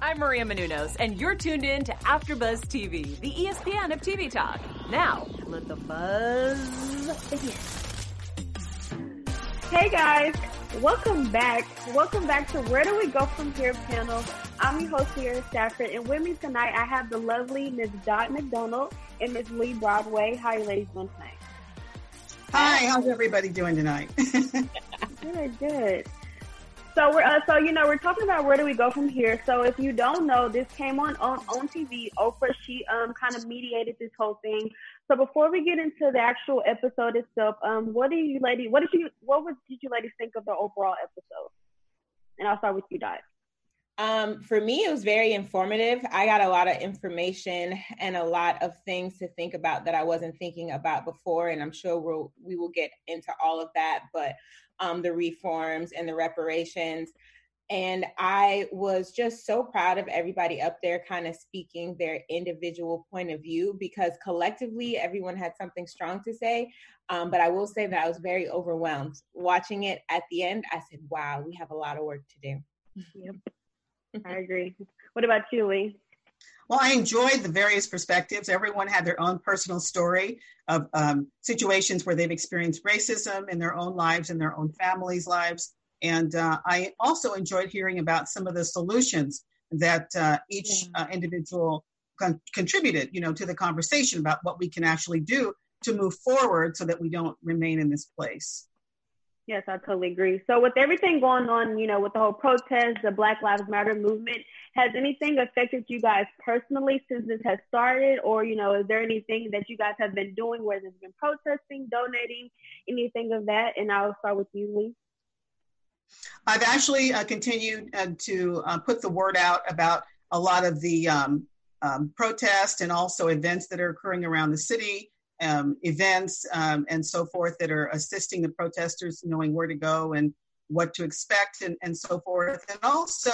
I'm Maria Menounos, and you're tuned in to AfterBuzz TV, the ESPN of TV talk. Now, let the buzz begin. Hey guys, welcome back. Welcome back to Where Do We Go From Here panel. I'm your host here, Stafford, and with me tonight I have the lovely Ms. Dot McDonald and Ms. Lee Broadway. How are you ladies doing tonight? Hi, how's everybody doing tonight? good, good. So we're uh, so you know we're talking about where do we go from here. So if you don't know, this came on on, on TV. Oprah she um kind of mediated this whole thing. So before we get into the actual episode itself, um, what do you lady? What did you what was, did you ladies think of the overall episode? And I'll start with you, Dot. Um, for me, it was very informative. I got a lot of information and a lot of things to think about that I wasn't thinking about before, and I'm sure we'll we will get into all of that. But um, the reforms and the reparations. And I was just so proud of everybody up there kind of speaking their individual point of view because collectively everyone had something strong to say. Um, but I will say that I was very overwhelmed. Watching it at the end, I said, wow, we have a lot of work to do. Yep. I agree. What about you, Lee? Well, I enjoyed the various perspectives. Everyone had their own personal story of um, situations where they've experienced racism in their own lives and their own families' lives. And uh, I also enjoyed hearing about some of the solutions that uh, each uh, individual con- contributed, you know, to the conversation about what we can actually do to move forward so that we don't remain in this place. Yes, I totally agree. So with everything going on, you know, with the whole protest, the Black Lives Matter movement, has anything affected you guys personally since this has started? Or, you know, is there anything that you guys have been doing where there's been protesting, donating, anything of that? And I'll start with you, Lee. I've actually uh, continued uh, to uh, put the word out about a lot of the um, um, protests and also events that are occurring around the city um, events um, and so forth that are assisting the protesters knowing where to go and what to expect and, and so forth. And also,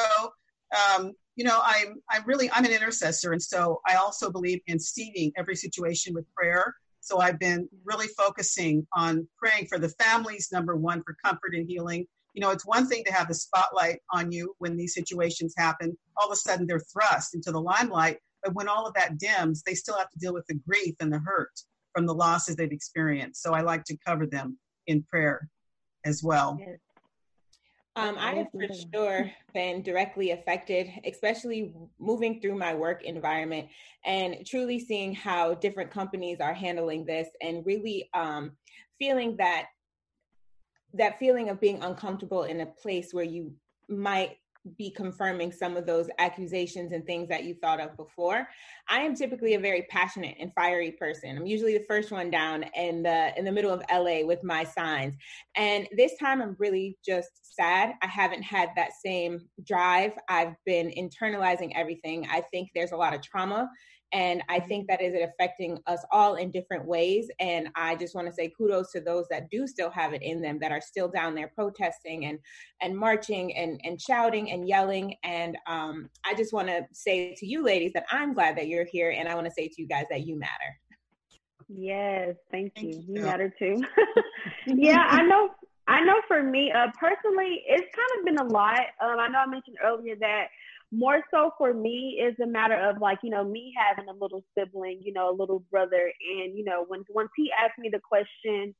um, you know, I'm, I'm really, I'm an intercessor. And so I also believe in seeding every situation with prayer. So I've been really focusing on praying for the families, number one, for comfort and healing. You know, it's one thing to have the spotlight on you when these situations happen. All of a sudden they're thrust into the limelight. But when all of that dims, they still have to deal with the grief and the hurt from the losses they've experienced. So I like to cover them in prayer as well. Um, I have for sure been directly affected, especially moving through my work environment and truly seeing how different companies are handling this and really um, feeling that that feeling of being uncomfortable in a place where you might be confirming some of those accusations and things that you thought of before. I am typically a very passionate and fiery person. I'm usually the first one down in the in the middle of LA with my signs. And this time I'm really just sad. I haven't had that same drive. I've been internalizing everything. I think there's a lot of trauma and I think that is it affecting us all in different ways. And I just want to say kudos to those that do still have it in them, that are still down there protesting and and marching and and shouting and yelling. And um, I just want to say to you ladies that I'm glad that you're here, and I want to say to you guys that you matter. Yes, thank you. Thank you, you matter too. yeah, I know. I know for me, uh, personally, it's kind of been a lot. Um, I know I mentioned earlier that more so for me is a matter of like you know me having a little sibling you know a little brother. And you know when once he asked me the question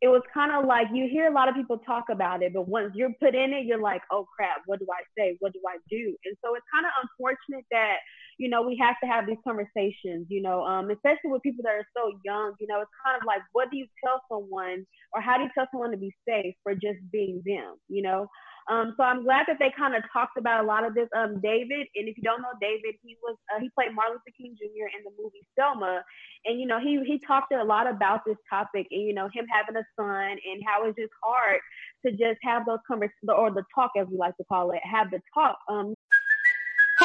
it was kind of like you hear a lot of people talk about it but once you're put in it you're like oh crap what do i say? What do i do? And so it's kind of unfortunate that you know we have to have these conversations you know um, especially with people that are so young you know it's kind of like what do you tell someone or how do you tell someone to be safe for just being them you know Um, so I'm glad that they kind of talked about a lot of this. Um, David, and if you don't know David, he was uh, he played Martin Luther King Jr. in the movie Selma, and you know he he talked a lot about this topic, and you know him having a son and how it's just hard to just have those conversations or the talk as we like to call it, have the talk. Um,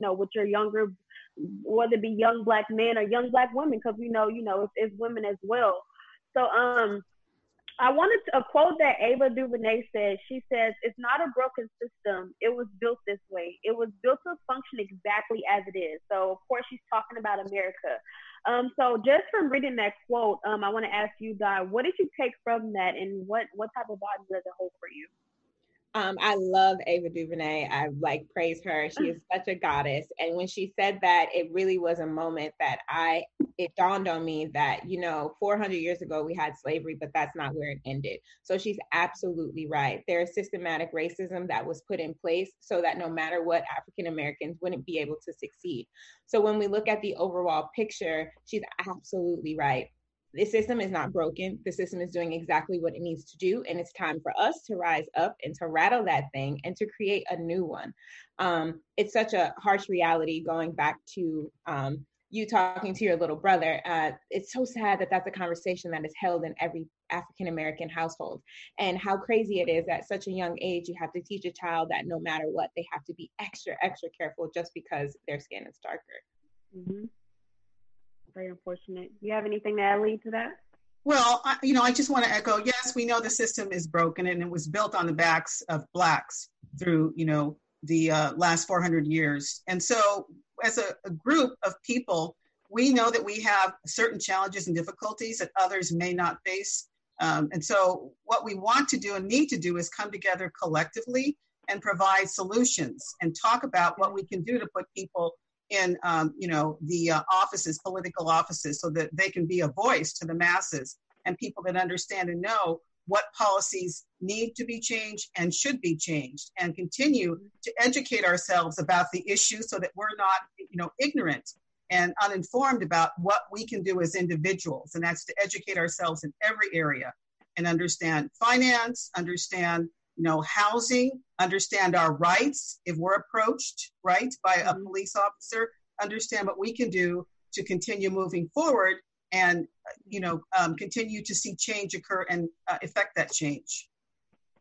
know, with your younger, whether it be young black men or young black women, because we know, you know, it's, it's women as well. So, um, I wanted to, a quote that Ava DuVernay said. She says, "It's not a broken system. It was built this way. It was built to function exactly as it is." So, of course, she's talking about America. Um, so, just from reading that quote, um, I want to ask you, Guy, what did you take from that, and what what type of vibe does it hold for you? Um, I love Ava DuVernay. I like praise her. She is such a goddess. And when she said that, it really was a moment that I it dawned on me that you know 400 years ago we had slavery, but that's not where it ended. So she's absolutely right. There is systematic racism that was put in place so that no matter what, African Americans wouldn't be able to succeed. So when we look at the overall picture, she's absolutely right the system is not broken. The system is doing exactly what it needs to do. And it's time for us to rise up and to rattle that thing and to create a new one. Um, it's such a harsh reality going back to um, you talking to your little brother. Uh, it's so sad that that's a conversation that is held in every African American household. And how crazy it is at such a young age, you have to teach a child that no matter what, they have to be extra, extra careful just because their skin is darker. Mm-hmm very unfortunate. Do you have anything to add lead to that? Well, I, you know, I just want to echo. Yes, we know the system is broken, and it was built on the backs of blacks through, you know, the uh, last 400 years. And so, as a, a group of people, we know that we have certain challenges and difficulties that others may not face. Um, and so, what we want to do and need to do is come together collectively and provide solutions and talk about what we can do to put people in um, you know the uh, offices political offices so that they can be a voice to the masses and people that understand and know what policies need to be changed and should be changed and continue to educate ourselves about the issues so that we're not you know ignorant and uninformed about what we can do as individuals. And that's to educate ourselves in every area and understand finance understand you know, housing, understand our rights if we're approached, right, by a mm-hmm. police officer, understand what we can do to continue moving forward and, you know, um, continue to see change occur and uh, affect that change.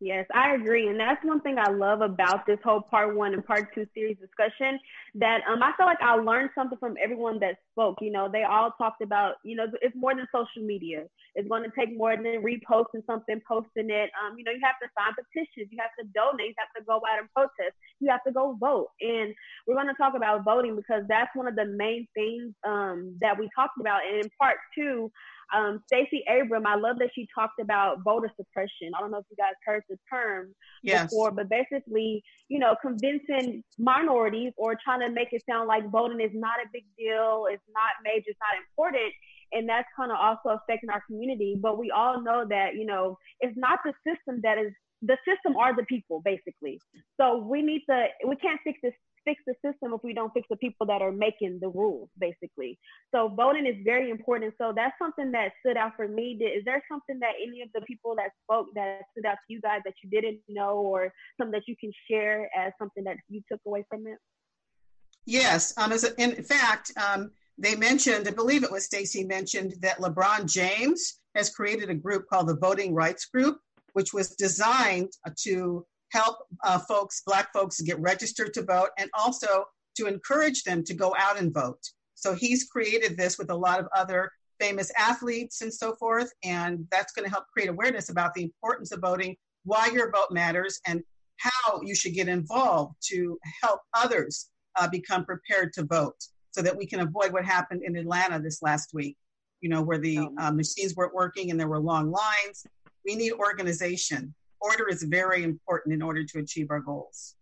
Yes, I agree. And that's one thing I love about this whole part one and part two series discussion that um, I feel like I learned something from everyone that spoke. You know, they all talked about, you know, it's more than social media. It's going to take more than reposting something, posting it. Um, you know, you have to sign petitions, you have to donate, you have to go out and protest, you have to go vote. And we're going to talk about voting because that's one of the main things um, that we talked about. And in part two, um, Stacey Abrams, I love that she talked about voter suppression. I don't know if you guys heard the term yes. before, but basically, you know, convincing minorities or trying to make it sound like voting is not a big deal, it's not major, it's not important. And that's kind of also affecting our community. But we all know that, you know, it's not the system that is the system are the people basically. So we need to we can't fix this fix the system if we don't fix the people that are making the rules, basically. So voting is very important. So that's something that stood out for me. Is there something that any of the people that spoke that stood out to you guys that you didn't know, or something that you can share as something that you took away from it? Yes. Um, as a, in fact, um, they mentioned, I believe it was Stacy mentioned that LeBron James has created a group called the Voting Rights Group, which was designed to help uh, folks, Black folks, get registered to vote and also to encourage them to go out and vote. So he's created this with a lot of other famous athletes and so forth. And that's going to help create awareness about the importance of voting, why your vote matters, and how you should get involved to help others uh, become prepared to vote so that we can avoid what happened in Atlanta this last week, you know, where the uh, machines weren't working and there were long lines. We need organization order is very important in order to achieve our goals.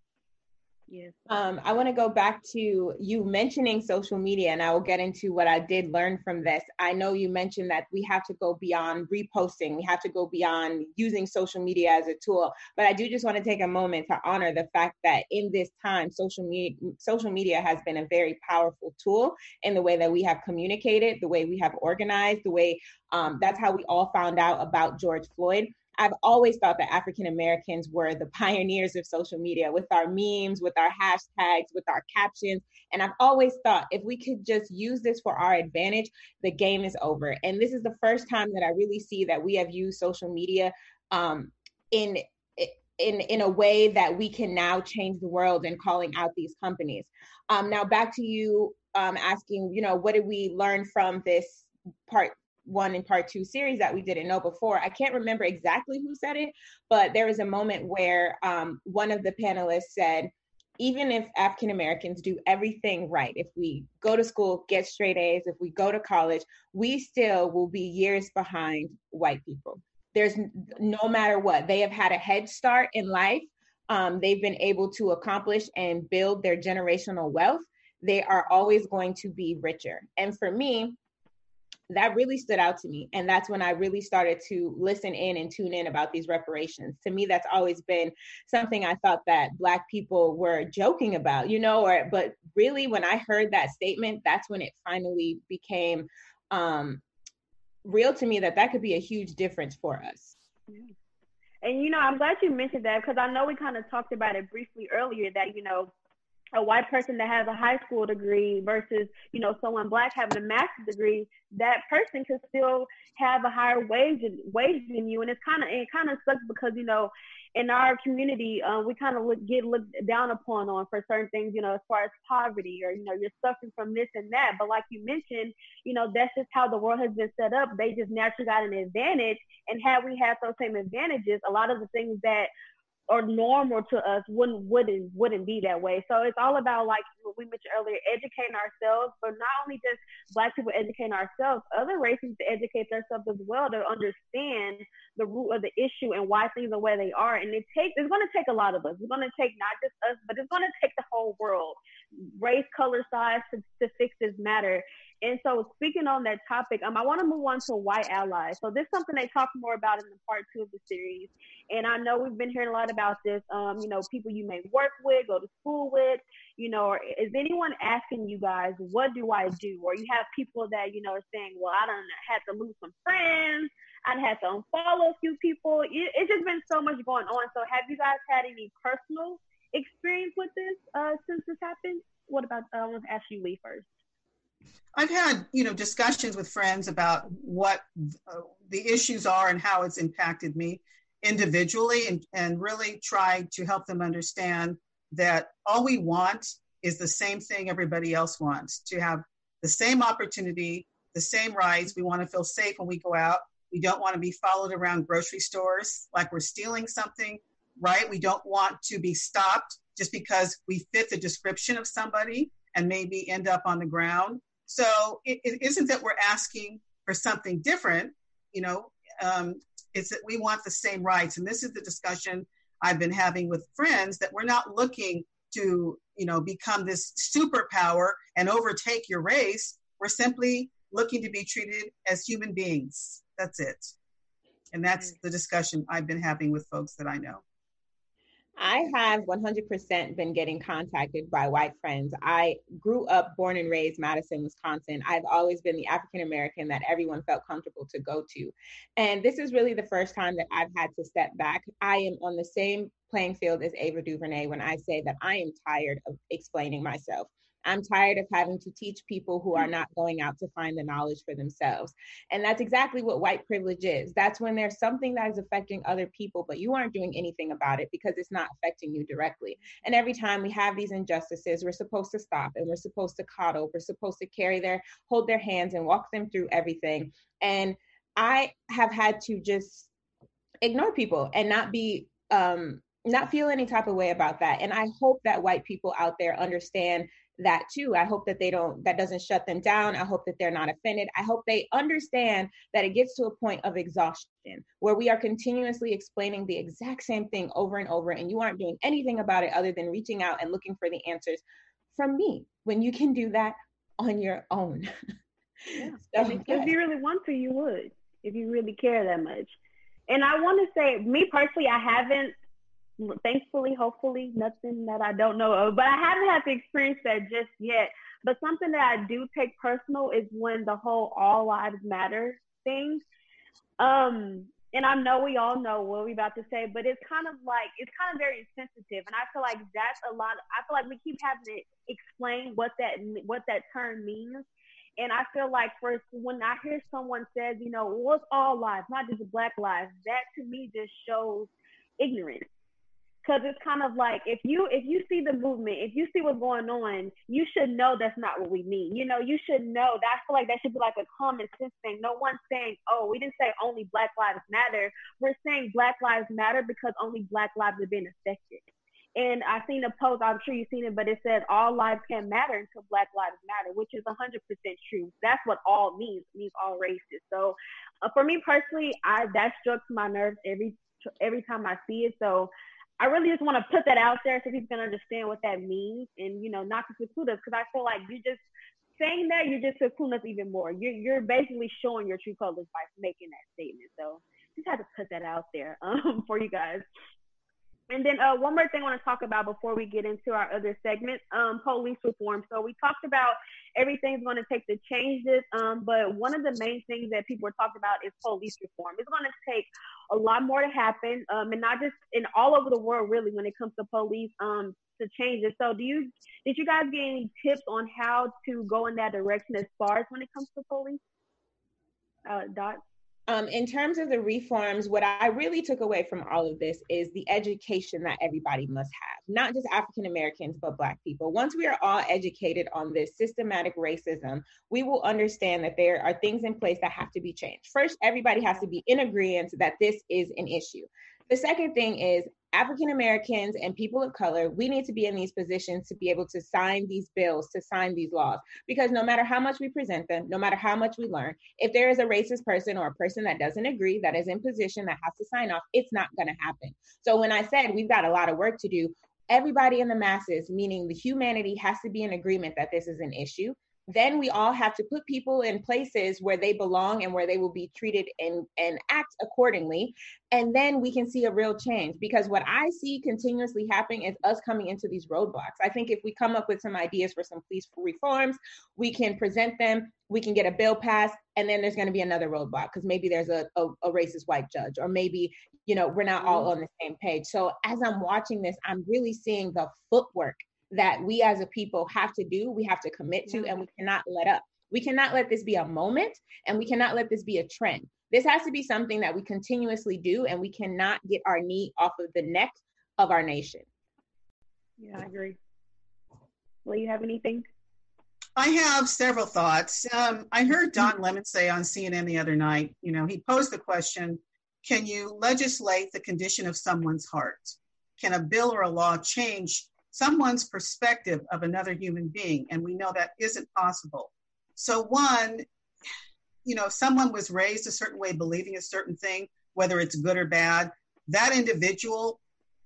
Yes. Um, I want to go back to you mentioning social media, and I will get into what I did learn from this. I know you mentioned that we have to go beyond reposting, we have to go beyond using social media as a tool. But I do just want to take a moment to honor the fact that in this time, social media social media has been a very powerful tool in the way that we have communicated, the way we have organized, the way um, that's how we all found out about George Floyd. I've always thought that African Americans were the pioneers of social media with our memes, with our hashtags, with our captions. And I've always thought if we could just use this for our advantage, the game is over. And this is the first time that I really see that we have used social media um, in in in a way that we can now change the world and calling out these companies. Um, now back to you um, asking, you know, what did we learn from this part one and part two series that we didn't know before. I can't remember exactly who said it, but there was a moment where um, one of the panelists said, even if African Americans do everything right, if we go to school, get straight A's, if we go to college, we still will be years behind white people. There's no matter what, they have had a head start in life. Um, they've been able to accomplish and build their generational wealth. They are always going to be richer. And for me, that really stood out to me. And that's when i really started to listen in and tune in about these reparations. To me that's always been something i thought that black people were joking about you know or but really when i heard that statement that's when it finally became um real to me that that could be a huge difference for us. And you know i'm glad you mentioned that because i know we kind of talked about it briefly earlier that you know a white person that has a high school degree versus you know someone black having a master's degree that person could still have a higher wage wage than you. And it's kind of it kind of sucks because you know in our community uh, we kind of look, get looked down upon on for certain things you know as far as poverty or you know you're suffering from this and that. But like you mentioned you know that's just how the world has been set up. They just naturally got an advantage. And had we had those same advantages a lot of the things that or normal to us wouldn't wouldn't wouldn't be that way. So it's all about like what we mentioned earlier, educating ourselves, but not only just black people educating ourselves, other races to educate themselves as well to understand the root of the issue and why things are where they are. And it takes it's gonna take a lot of us. It's gonna take not just us, but it's gonna take the whole world, race, color, size to, to fix this matter. And so, speaking on that topic, um, I want to move on to white allies. So this is something they talk more about in the part two of the series. And I know we've been hearing a lot about this. Um, you know, people you may work with, go to school with. You know, is anyone asking you guys, what do I do? Or you have people that you know are saying, well, I don't have to lose some friends. I had to unfollow a few people. It, it's just been so much going on. So, have you guys had any personal experience with this uh, since this happened? What about? Uh, I want to ask you, Lee, first. I've had, you know, discussions with friends about what uh, the issues are and how it's impacted me individually and, and really try to help them understand that all we want is the same thing everybody else wants to have the same opportunity, the same rights. We want to feel safe when we go out. We don't want to be followed around grocery stores like we're stealing something, right? We don't want to be stopped just because we fit the description of somebody and maybe end up on the ground. So it, it isn't that we're asking for something different, you know, um, it's that we want the same rights. And this is the discussion I've been having with friends that we're not looking to, you know, become this superpower and overtake your race. We're simply looking to be treated as human beings. That's it. And that's the discussion I've been having with folks that I know. I have 100% been getting contacted by white friends. I grew up, born and raised Madison, Wisconsin. I've always been the African American that everyone felt comfortable to go to. And this is really the first time that I've had to step back. I am on the same playing field as Ava DuVernay when I say that I am tired of explaining myself. I'm tired of having to teach people who are not going out to find the knowledge for themselves. And that's exactly what white privilege is. That's when there's something that is affecting other people, but you aren't doing anything about it because it's not affecting you directly. And every time we have these injustices, we're supposed to stop and we're supposed to coddle, we're supposed to carry their, hold their hands and walk them through everything. And I have had to just ignore people and not be um not feel any type of way about that. And I hope that white people out there understand that too. I hope that they don't, that doesn't shut them down. I hope that they're not offended. I hope they understand that it gets to a point of exhaustion where we are continuously explaining the exact same thing over and over, and you aren't doing anything about it other than reaching out and looking for the answers from me when you can do that on your own. Yeah. so, if you really want to, you would, if you really care that much. And I want to say, me personally, I haven't thankfully, hopefully, nothing that I don't know of. But I haven't had to experience that just yet. But something that I do take personal is when the whole all lives matter thing. Um, and I know we all know what we're about to say, but it's kind of like it's kind of very sensitive, and I feel like that's a lot. Of, I feel like we keep having to explain what that what that term means, and I feel like for when I hear someone says, you know, what's all lives, not just Black lives, that to me just shows ignorance because it's kind of like if you if you see the movement if you see what's going on you should know that's not what we mean. You know you should know that i feel like that should be like a common sense thing. No one's saying oh we didn't say only black lives matter. We're saying black lives matter because only black lives have been affected. And I've seen a post i'm sure you've seen it but it says all lives can matter until black lives matter which is 100% true. That's what all means it means all races. So uh, for me personally i that strikes my nerves every every time i see it. So I really just want to put that out there so people can understand what that means and, you know, not to seclude us because I feel like you just saying that, you're just secluding us even more. You're, you're basically showing your true colors by making that statement. So just had to put that out there um, for you guys. And then uh, one more thing I want to talk about before we get into our other segment, um, police reform. So we talked about everything's going to take to change this, um, but one of the main things that people are talking about is police reform. It's going to take a lot more to happen, um, and not just in all over the world, really, when it comes to police um, to change it. So do you did you guys get any tips on how to go in that direction as far as when it comes to police? Uh, Dot. Um, in terms of the reforms, what I really took away from all of this is the education that everybody must have, not just African Americans, but Black people. Once we are all educated on this systematic racism, we will understand that there are things in place that have to be changed. First, everybody has to be in agreement that this is an issue. The second thing is African Americans and people of color, we need to be in these positions to be able to sign these bills, to sign these laws. Because no matter how much we present them, no matter how much we learn, if there is a racist person or a person that doesn't agree, that is in position, that has to sign off, it's not going to happen. So when I said we've got a lot of work to do, everybody in the masses, meaning the humanity, has to be in agreement that this is an issue then we all have to put people in places where they belong and where they will be treated and, and act accordingly. And then we can see a real change because what I see continuously happening is us coming into these roadblocks. I think if we come up with some ideas for some police reforms, we can present them, we can get a bill passed, and then there's going to be another roadblock because maybe there's a, a, a racist white judge, or maybe, you know, we're not all mm-hmm. on the same page. So as I'm watching this, I'm really seeing the footwork that we as a people have to do, we have to commit to, and we cannot let up. We cannot let this be a moment and we cannot let this be a trend. This has to be something that we continuously do, and we cannot get our knee off of the neck of our nation. Yeah, I agree. Will you have anything? I have several thoughts. Um, I heard Don Lemon say on CNN the other night, you know, he posed the question Can you legislate the condition of someone's heart? Can a bill or a law change someone's perspective of another human being. And we know that isn't possible. So, one, you know, if someone was raised a certain way, believing a certain thing, whether it's good or bad, that individual,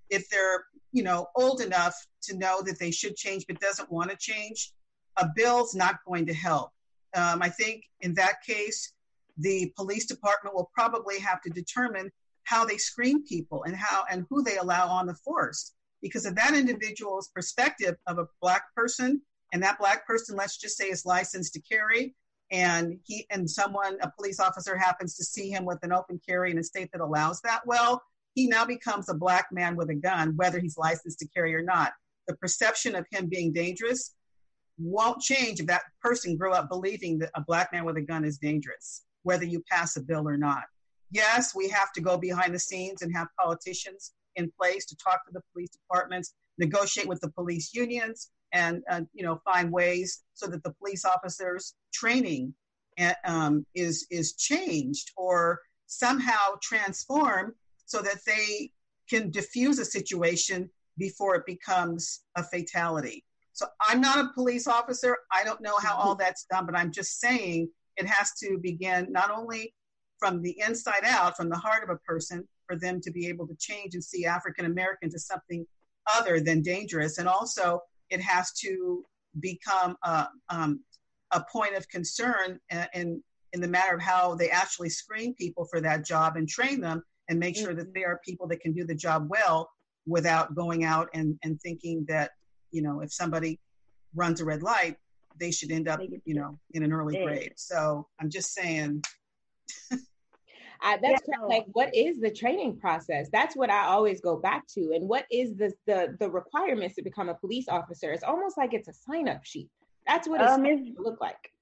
if they're, you know, old enough to know that they should change but doesn't want to change, a bill's not going to help. Um, I think in that case, the police department will probably have to determine how they screen people and how and who they allow on the force because of that individual's perspective of a black person and that black person let's just say is licensed to carry and he and someone a police officer happens to see him with an open carry in a state that allows that well he now becomes a black man with a gun whether he's licensed to carry or not. The perception of him being dangerous won't change if that person grew up believing that a black man with a gun is dangerous whether you pass a bill or not. Yes we have to go behind the scenes and have politicians in place to talk to the police departments, negotiate with the police unions, and uh, you know find ways so that the police officers' training uh, um, is is changed or somehow transformed so that they can diffuse a situation before it becomes a fatality. So I'm not a police officer. I don't know how all that's done, but I'm just saying it has to begin not only from the inside out, from the heart of a person, for them to be able to change and see African Americans as something other than dangerous. And also, it has to become a, um, a point of concern in, in the matter of how they actually screen people for that job and train them and make sure that they are people that can do the job well without going out and, and thinking that, you know, if somebody runs a red light, they should end up, you know, in an early grade. So I'm just saying. Uh, that's yeah. like what is the training process? That's what I always go back to. And what is the the the requirements to become a police officer? It's almost like it's a sign up sheet. That's what um, it's to look like.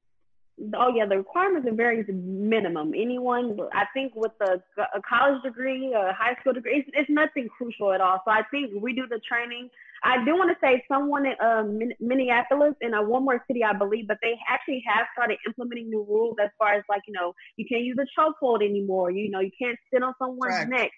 Oh yeah, the requirements are very minimum. Anyone, I think, with a, a college degree, a high school degree, it's, it's nothing crucial at all. So I think we do the training. I do want to say someone in um, Minneapolis and uh, one more city, I believe, but they actually have started implementing new rules as far as like you know you can't use a chokehold anymore. You know you can't sit on someone's neck.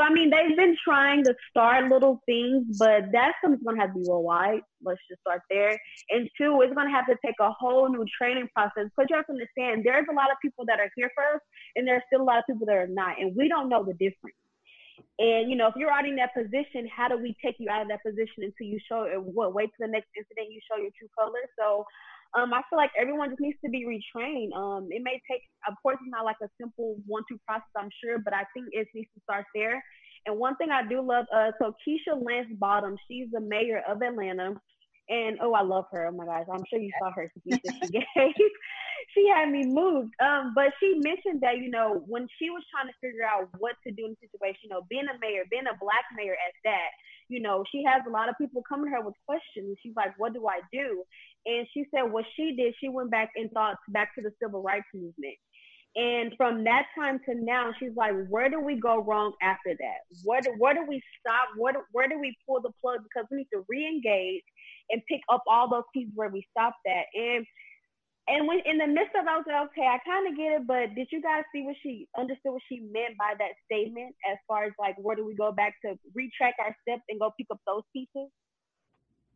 So I mean, they've been trying to start little things, but that's something's gonna have to be worldwide. Let's just start there. And two, it's gonna have to take a whole new training process. Because you have to understand, there's a lot of people that are here for us, and there's still a lot of people that are not, and we don't know the difference. And you know, if you're already in that position, how do we take you out of that position until you show? Uh, what wait to the next incident you show your true colors? So um, I feel like everyone just needs to be retrained. Um, it may take, of course, it's not like a simple one-two process, I'm sure, but I think it needs to start there. And one thing I do love, uh, so Keisha Lance Bottom, she's the mayor of Atlanta, and oh, I love her. Oh my gosh, I'm sure you saw her she gave. she had me moved. Um, but she mentioned that you know when she was trying to figure out what to do in the situation, you know, being a mayor, being a black mayor at that, you know, she has a lot of people coming to her with questions. She's like, "What do I do?" And she said what she did, she went back and thought back to the civil rights movement. And from that time to now, she's like, where do we go wrong after that? Where do, where do we stop? Where do, where do we pull the plug? Because we need to re-engage and pick up all those pieces where we stopped at. And and when in the midst of, I was like, okay, I kind of get it, but did you guys see what she understood what she meant by that statement? As far as like, where do we go back to retrack our steps and go pick up those pieces?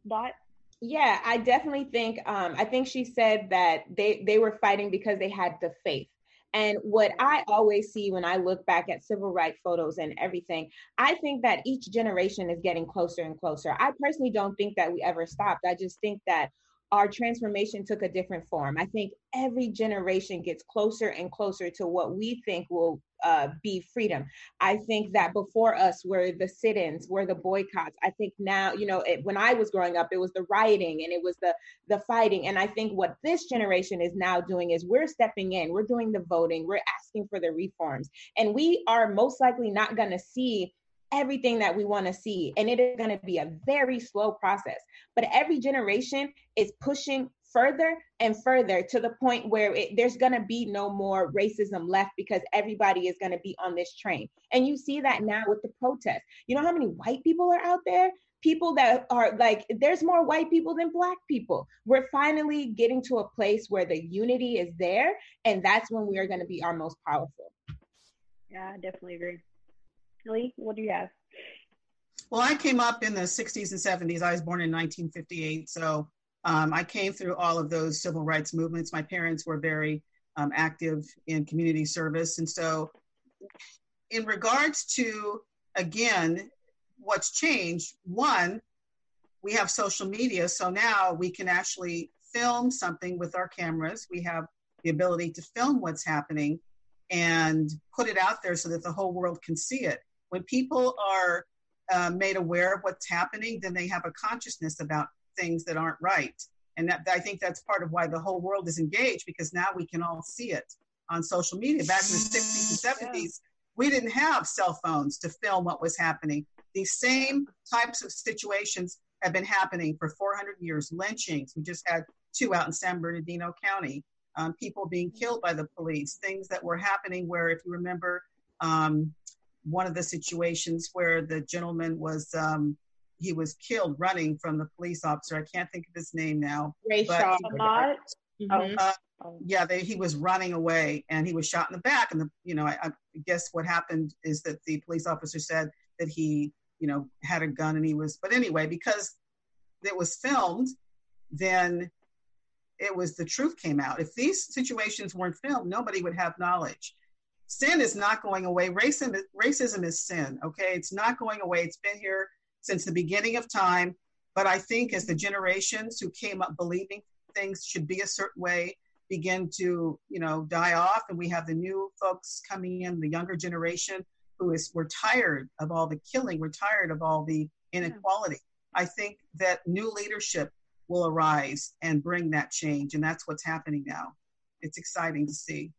Dot. Yeah, I definitely think um, I think she said that they they were fighting because they had the faith. And what I always see when I look back at civil rights photos and everything, I think that each generation is getting closer and closer. I personally don't think that we ever stopped. I just think that our transformation took a different form. I think every generation gets closer and closer to what we think will uh, be freedom. I think that before us were the sit-ins, were the boycotts. I think now, you know, it, when I was growing up, it was the rioting and it was the the fighting. And I think what this generation is now doing is we're stepping in, we're doing the voting, we're asking for the reforms, and we are most likely not going to see everything that we want to see. And it is going to be a very slow process. But every generation is pushing further and further to the point where it, there's going to be no more racism left because everybody is going to be on this train. And you see that now with the protests. You know how many white people are out there? People that are like, there's more white people than black people. We're finally getting to a place where the unity is there. And that's when we are going to be our most powerful. Yeah, I definitely agree. Lee, what do you have? Well, I came up in the 60s and 70s. I was born in 1958. So um, I came through all of those civil rights movements. My parents were very um, active in community service. And so, in regards to, again, what's changed, one, we have social media. So now we can actually film something with our cameras. We have the ability to film what's happening and put it out there so that the whole world can see it when people are uh, made aware of what's happening, then they have a consciousness about things that aren't right. And that, I think that's part of why the whole world is engaged because now we can all see it on social media. Back in the 60s and 70s, yeah. we didn't have cell phones to film what was happening. These same types of situations have been happening for 400 years. Lynchings, we just had two out in San Bernardino County. Um, people being killed by the police, things that were happening where, if you remember, um, one of the situations where the gentleman was um, he was killed running from the police officer. I can't think of his name now. Ray Shaw. Mm-hmm. Uh, yeah, they, he was running away and he was shot in the back. And the you know I, I guess what happened is that the police officer said that he you know had a gun and he was. But anyway, because it was filmed then it was the truth came out. If these situations weren't filmed, nobody would have knowledge. Sin is not going away. Racism, racism is sin, okay? It's not going away. It's been here since the beginning of time. But I think as the generations who came up believing things should be a certain way begin to, you know, die off, and we have the new folks coming in, the younger generation who is we're tired of all the killing, we're tired of all the inequality. I think that new leadership will arise and bring that change, and that's what's happening now. It's exciting to see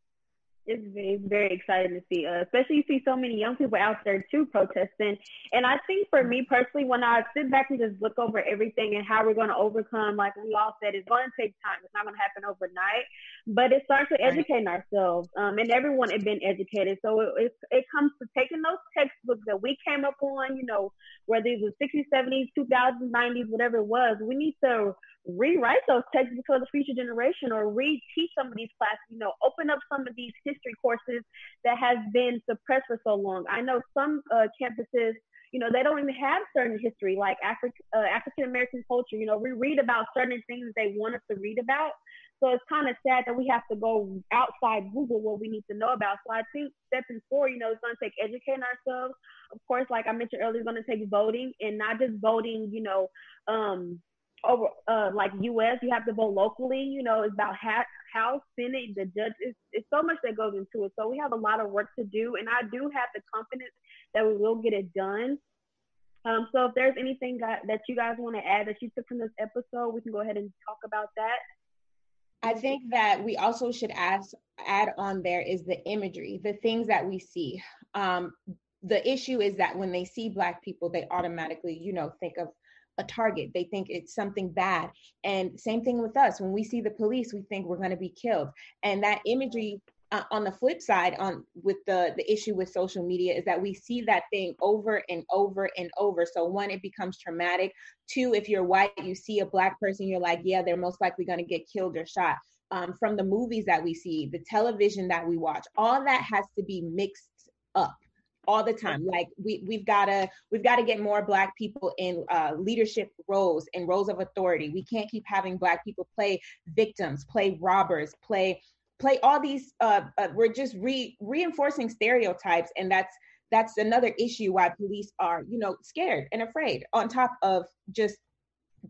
it's very, very exciting to see, uh, especially you see so many young people out there too protesting. And I think for me personally, when I sit back and just look over everything and how we're going to overcome, like we all said, it's going to take time. It's not going to happen overnight, but it starts with educating ourselves. Um, and everyone had been educated. So it, it, it comes to taking those textbooks that we came up on, you know, whether it was 60s, 70s, 2000s, 90s, whatever it was, we need to rewrite those textbooks for the future generation or re-teach some of these classes, you know, open up some of these history courses that has been suppressed for so long. I know some uh, campuses, you know, they don't even have certain history like Afri- uh, African American culture. You know, we read about certain things they want us to read about. So it's kind of sad that we have to go outside Google what we need to know about. So I think stepping forward, you know, it's going to take educating ourselves. Of course, like I mentioned earlier, it's going to take voting and not just voting, you know, um, over uh, like U.S. You have to vote locally. You know, it's about ha- House, Senate, the judge. It's, it's so much that goes into it. So we have a lot of work to do, and I do have the confidence that we will get it done. Um, so if there's anything that you guys want to add that you took from this episode, we can go ahead and talk about that. I think that we also should ask, add on there is the imagery, the things that we see. Um, the issue is that when they see Black people, they automatically, you know, think of a target. They think it's something bad. And same thing with us. When we see the police, we think we're going to be killed. And that imagery uh, on the flip side on with the the issue with social media is that we see that thing over and over and over so one it becomes traumatic two if you're white you see a black person you're like yeah they're most likely going to get killed or shot um, from the movies that we see the television that we watch all that has to be mixed up all the time. Like we we've got to we've got to get more black people in uh, leadership roles and roles of authority. We can't keep having black people play victims play robbers play play all these uh, uh, we're just re- reinforcing stereotypes and that's that's another issue why police are you know scared and afraid on top of just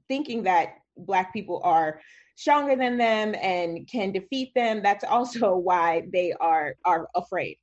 thinking that black people are stronger than them and can defeat them. That's also why they are are afraid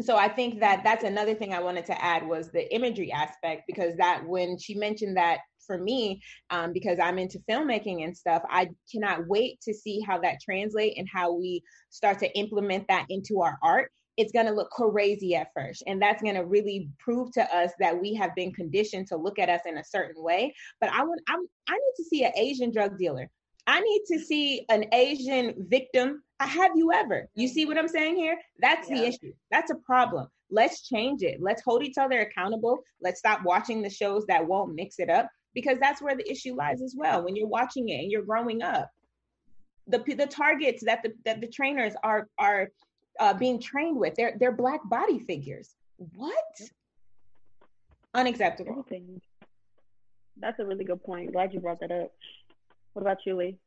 so i think that that's another thing i wanted to add was the imagery aspect because that when she mentioned that for me um, because i'm into filmmaking and stuff i cannot wait to see how that translate and how we start to implement that into our art. It's going to look crazy at first and that's going to really prove to us that we have been conditioned to look at us in a certain way. But i want I'm, i need to see an asian drug dealer I need to see an Asian victim. Have you ever? You see what I'm saying here? That's yeah. the issue. That's a problem. Let's change it. Let's hold each other accountable. Let's stop watching the shows that won't mix it up because that's where the issue lies as well. When you're watching it and you're growing up, the the targets that the that the trainers are are uh, being trained with, they're they're black body figures. What? Unacceptable. That's a really good point. Glad you brought that up. What about you, Lee?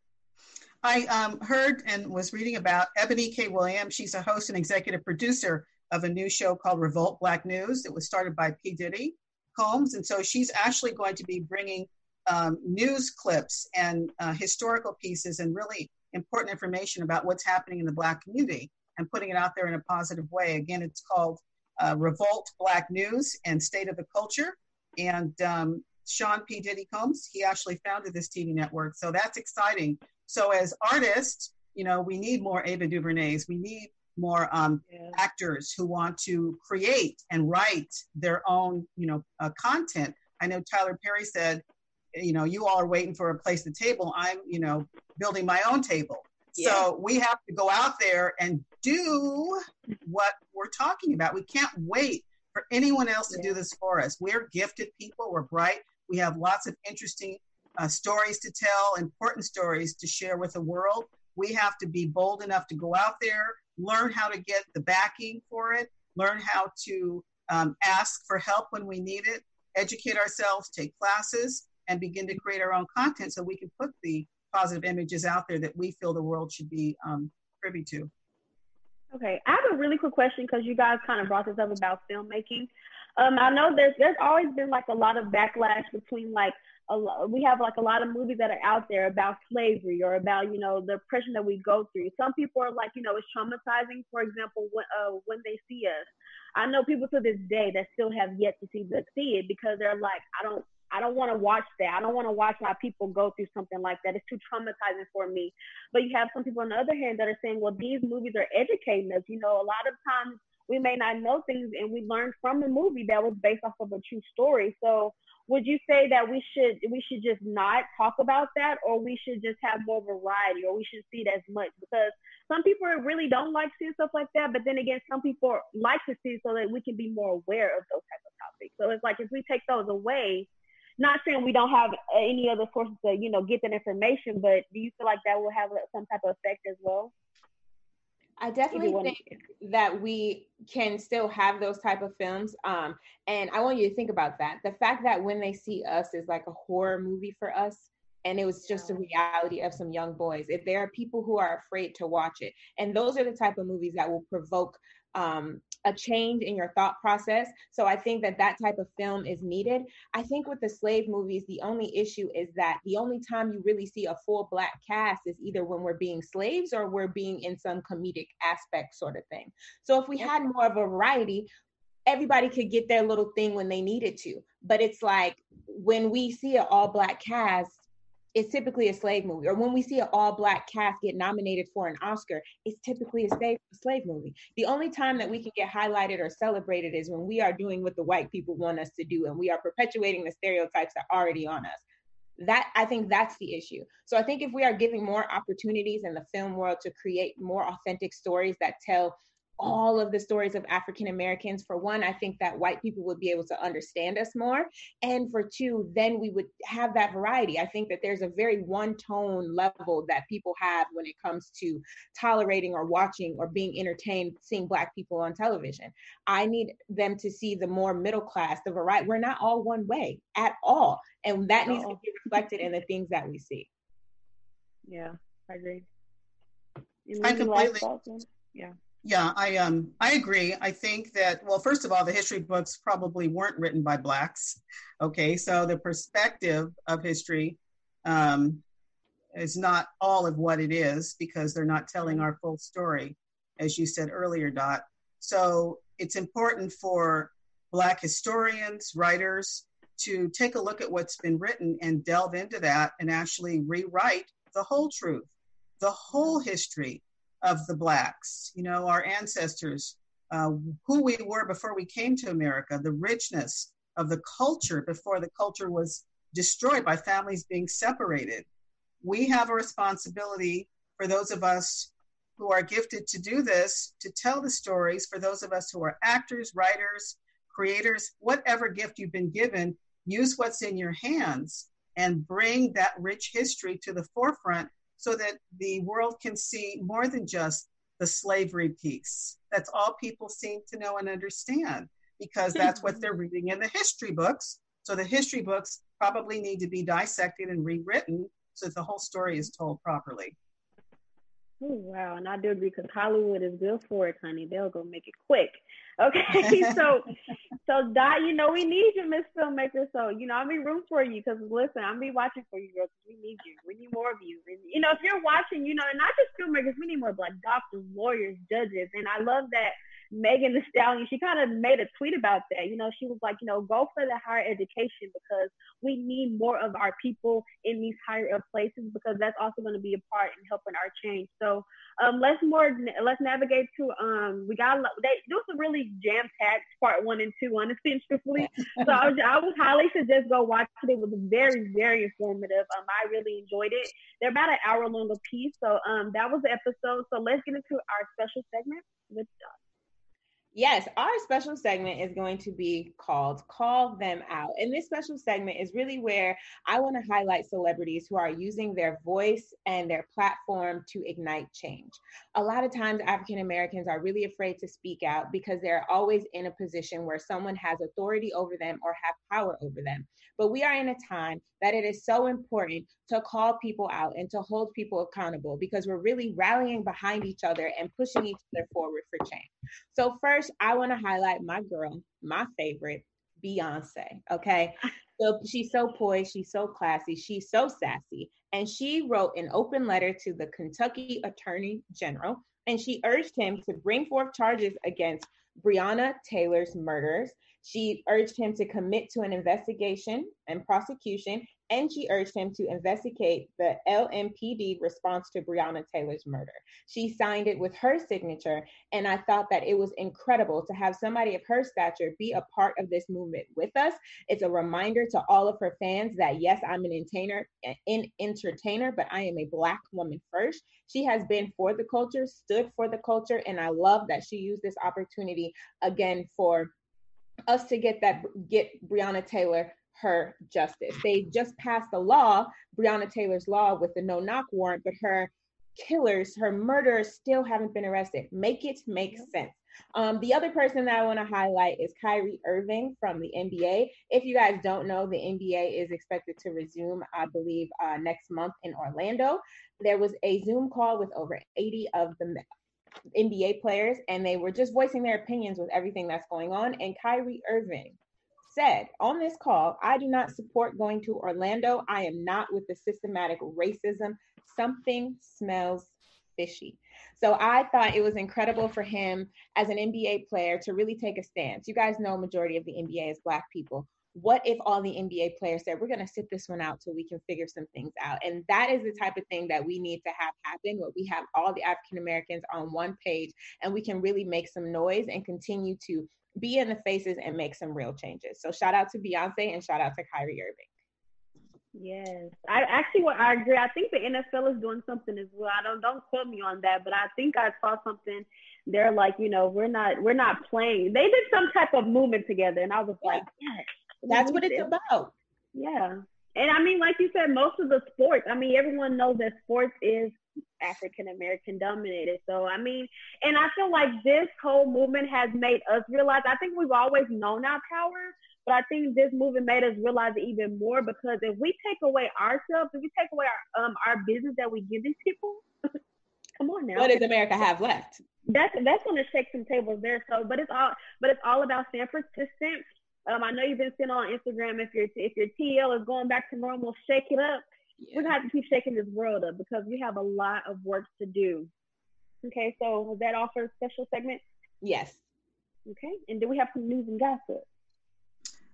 I um, heard and was reading about Ebony K. Williams. She's a host and executive producer of a new show called Revolt Black News. It was started by P. Diddy Combs. And so she's actually going to be bringing um, news clips and uh, historical pieces and really important information about what's happening in the Black community and putting it out there in a positive way. Again, it's called uh, Revolt Black News and State of the Culture. And um, Sean P. Diddy Combs. He actually founded this TV network. So that's exciting. So as artists, you know, we need more Ava DuVernays. We need more um, yeah. actors who want to create and write their own, you know, uh, content. I know Tyler Perry said, you know, you all are waiting for a place at the table. I'm, you know, building my own table. Yeah. So we have to go out there and do what we're talking about. We can't wait for anyone else to yeah. do this for us. We're gifted people. We're bright. We have lots of interesting uh, stories to tell, important stories to share with the world. We have to be bold enough to go out there, learn how to get the backing for it, learn how to um, ask for help when we need it, educate ourselves, take classes, and begin to create our own content so we can put the positive images out there that we feel the world should be um, privy to. Okay, I have a really quick question because you guys kind of brought this up about filmmaking. Um, I know there's there's always been like a lot of backlash between like a we have like a lot of movies that are out there about slavery or about you know the oppression that we go through. Some people are like you know it's traumatizing. For example, when uh, when they see us, I know people to this day that still have yet to see the see it because they're like I don't I don't want to watch that. I don't want to watch my people go through something like that. It's too traumatizing for me. But you have some people on the other hand that are saying, well, these movies are educating us. You know, a lot of times we may not know things and we learned from the movie that was based off of a true story. So would you say that we should we should just not talk about that or we should just have more variety or we should see it as much? Because some people really don't like seeing stuff like that but then again some people like to see so that we can be more aware of those type of topics. So it's like if we take those away not saying we don't have any other sources to you know get that information but do you feel like that will have some type of effect as well I definitely think that we can still have those type of films. Um, and I want you to think about that. The fact that when they see us is like a horror movie for us, and it was just a reality of some young boys. If there are people who are afraid to watch it, and those are the type of movies that will provoke um, a change in your thought process. So I think that that type of film is needed. I think with the slave movies, the only issue is that the only time you really see a full black cast is either when we're being slaves or we're being in some comedic aspect sort of thing. So if we had more of a variety, everybody could get their little thing when they needed to. But it's like when we see an all black cast, it's typically a slave movie. Or when we see an all black cast get nominated for an Oscar, it's typically a slave, slave movie. The only time that we can get highlighted or celebrated is when we are doing what the white people want us to do and we are perpetuating the stereotypes that are already on us. That I think that's the issue. So I think if we are giving more opportunities in the film world to create more authentic stories that tell all of the stories of African Americans. For one, I think that white people would be able to understand us more. And for two, then we would have that variety. I think that there's a very one tone level that people have when it comes to tolerating or watching or being entertained seeing Black people on television. I need them to see the more middle class, the variety. We're not all one way at all. And that needs to be reflected in the things that we see. Yeah, I agree. I completely. Yeah. Yeah, I um I agree. I think that well, first of all, the history books probably weren't written by blacks. Okay, so the perspective of history um, is not all of what it is because they're not telling our full story, as you said earlier, Dot. So it's important for black historians, writers to take a look at what's been written and delve into that and actually rewrite the whole truth, the whole history of the blacks, you know, our ancestors, uh, who we were before we came to America, the richness of the culture before the culture was destroyed by families being separated. We have a responsibility for those of us who are gifted to do this to tell the stories, for those of us who are actors, writers, creators, whatever gift you've been given, use what's in your hands and bring that rich history to the forefront so that the world can see more than just the slavery piece. That's all people seem to know and understand because hmm. that's what they're reading in the history books. So the history books probably need to be dissected and rewritten so that the whole story is told properly. Oh, wow, and I do agree because Hollywood is good for it, honey. They'll go make it quick. Okay, so so Dot, you know we need you, Miss Filmmaker. So you know I'll be room for you because listen, I'll be watching for you, girl. Because we need you. We need more of you. And you know if you're watching, you know and not just filmmakers, we need more black doctors, lawyers, judges. And I love that Megan Thee Stallion, she kind of made a tweet about that. You know, she was like, you know, go for the higher education because we need more of our people in these higher up places because that's also going to be a part in helping our change. So um, let's more let's navigate to um we got they was a really jam packed part one and two honestly truthfully. so I, was, I would highly suggest go watch it. It was very very informative. Um, I really enjoyed it. They're about an hour long a piece. So um that was the episode. So let's get into our special segment with Josh. Yes, our special segment is going to be called Call Them Out. And this special segment is really where I want to highlight celebrities who are using their voice and their platform to ignite change. A lot of times, African Americans are really afraid to speak out because they're always in a position where someone has authority over them or have power over them. But we are in a time that it is so important to call people out and to hold people accountable because we're really rallying behind each other and pushing each other forward for change. So, first, I want to highlight my girl, my favorite, Beyonce. Okay. So she's so poised, she's so classy, she's so sassy. And she wrote an open letter to the Kentucky Attorney General and she urged him to bring forth charges against Breonna Taylor's murderers she urged him to commit to an investigation and prosecution, and she urged him to investigate the LMPD response to Breonna Taylor's murder. She signed it with her signature, and I thought that it was incredible to have somebody of her stature be a part of this movement with us. It's a reminder to all of her fans that yes, I'm an entertainer, an entertainer, but I am a black woman first. She has been for the culture, stood for the culture, and I love that she used this opportunity again for us to get that get Breonna Taylor her justice. They just passed a law, Breonna Taylor's law with the no knock warrant, but her killers, her murderers still haven't been arrested. Make it make sense. Um, the other person that I want to highlight is Kyrie Irving from the NBA. If you guys don't know, the NBA is expected to resume, I believe, uh, next month in Orlando. There was a Zoom call with over 80 of the NBA players, and they were just voicing their opinions with everything that's going on. And Kyrie Irving said on this call, I do not support going to Orlando. I am not with the systematic racism. Something smells fishy. So I thought it was incredible for him as an NBA player to really take a stance. You guys know majority of the NBA is black people what if all the NBA players said, we're going to sit this one out till we can figure some things out? And that is the type of thing that we need to have happen where we have all the African Americans on one page and we can really make some noise and continue to be in the faces and make some real changes. So shout out to Beyonce and shout out to Kyrie Irving. Yes, I actually what I agree. I think the NFL is doing something as well. I don't don't quote me on that, but I think I saw something. They're like, you know, we're not we're not playing. They did some type of movement together, and I was like, yes, that's what it's about. Yeah. And I mean, like you said, most of the sports, I mean, everyone knows that sports is African American dominated. So, I mean, and I feel like this whole movement has made us realize, I think we've always known our power, but I think this movement made us realize it even more because if we take away ourselves, if we take away our, um, our business that we give these people, come on now. What does America have left? That's, that's going to shake some tables there. So, but it's all, but it's all about staying persistent um, I know you've been seeing on Instagram if your if your TL is going back to normal, shake it up. Yeah. We're gonna have to keep shaking this world up because we have a lot of work to do. Okay, so was that all for a special segment? Yes. Okay, and do we have some news and gossip?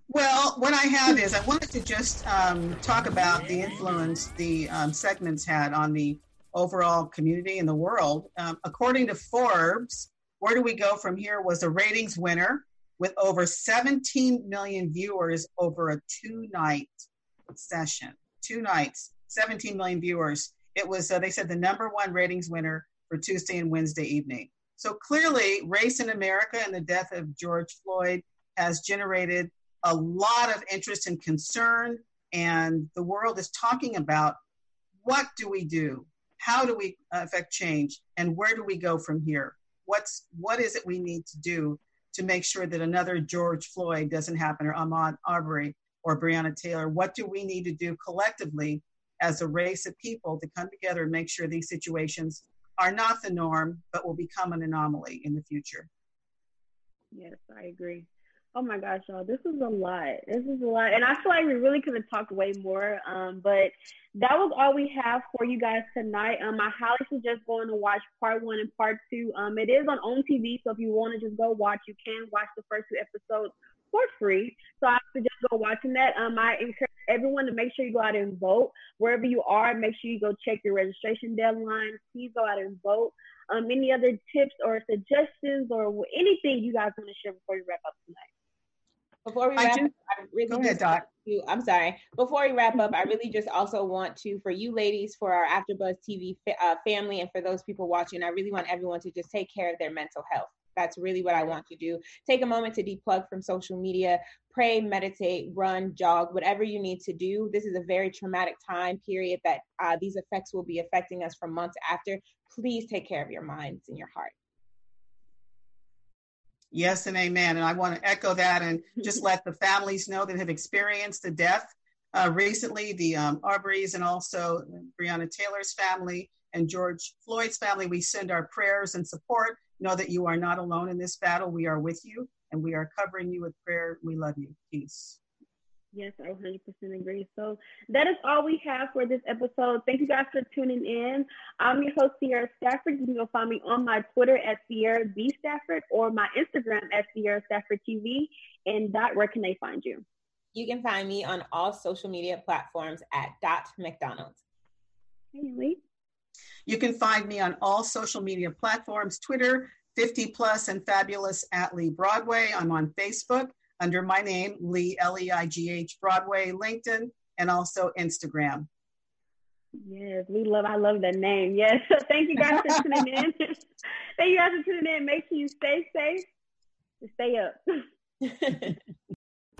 Well, what I have is I wanted to just um, talk about the influence the um, segments had on the overall community in the world. Um, according to Forbes, Where Do We Go From Here was a ratings winner with over 17 million viewers over a two night session. Two nights, 17 million viewers. It was, uh, they said, the number one ratings winner for Tuesday and Wednesday evening. So clearly, race in America and the death of George Floyd has generated a lot of interest and concern. And the world is talking about what do we do? How do we affect change? And where do we go from here? What's, what is it we need to do to make sure that another George Floyd doesn't happen or Ahmaud Arbery or Breonna Taylor? What do we need to do collectively as a race of people to come together and make sure these situations are not the norm, but will become an anomaly in the future? Yes, I agree. Oh my gosh, y'all, this is a lot. This is a lot. And I feel like we really could have talked way more. Um, but that was all we have for you guys tonight. Um, I highly suggest going to watch part one and part two. Um, it is on OWN TV, so if you want to just go watch, you can watch the first two episodes for free. So I suggest go watching that. Um, I encourage everyone to make sure you go out and vote wherever you are. Make sure you go check your registration deadline. Please go out and vote. Um, any other tips or suggestions or anything you guys want to share before we wrap up tonight? Before we wrap up, I really Go ahead, Doc. You, I'm sorry. Before we wrap up, I really just also want to, for you ladies, for our AfterBuzz TV uh, family, and for those people watching, I really want everyone to just take care of their mental health. That's really what I want to do. Take a moment to deplug from social media, pray, meditate, run, jog, whatever you need to do. This is a very traumatic time period that uh, these effects will be affecting us for months after. Please take care of your minds and your heart. Yes and amen. And I want to echo that and just let the families know that have experienced the death uh, recently, the um, Arbery's and also Breonna Taylor's family and George Floyd's family. We send our prayers and support. Know that you are not alone in this battle. We are with you and we are covering you with prayer. We love you. Peace. Yes, I 100% agree. So that is all we have for this episode. Thank you guys for tuning in. I'm your host, Sierra Stafford. You can go find me on my Twitter at Sierra B. Stafford or my Instagram at Sierra Stafford TV. And Dot, where can they find you? You can find me on all social media platforms at Dot McDonald. Hey, Leigh. You can find me on all social media platforms Twitter, 50 plus and fabulous at Leigh Broadway. I'm on Facebook under my name, Leigh, L E I G H Broadway, LinkedIn, and also Instagram. Yes, we love, I love that name. Yes. Thank you guys for tuning in. Thank you guys for tuning in. Make sure you stay safe and stay up.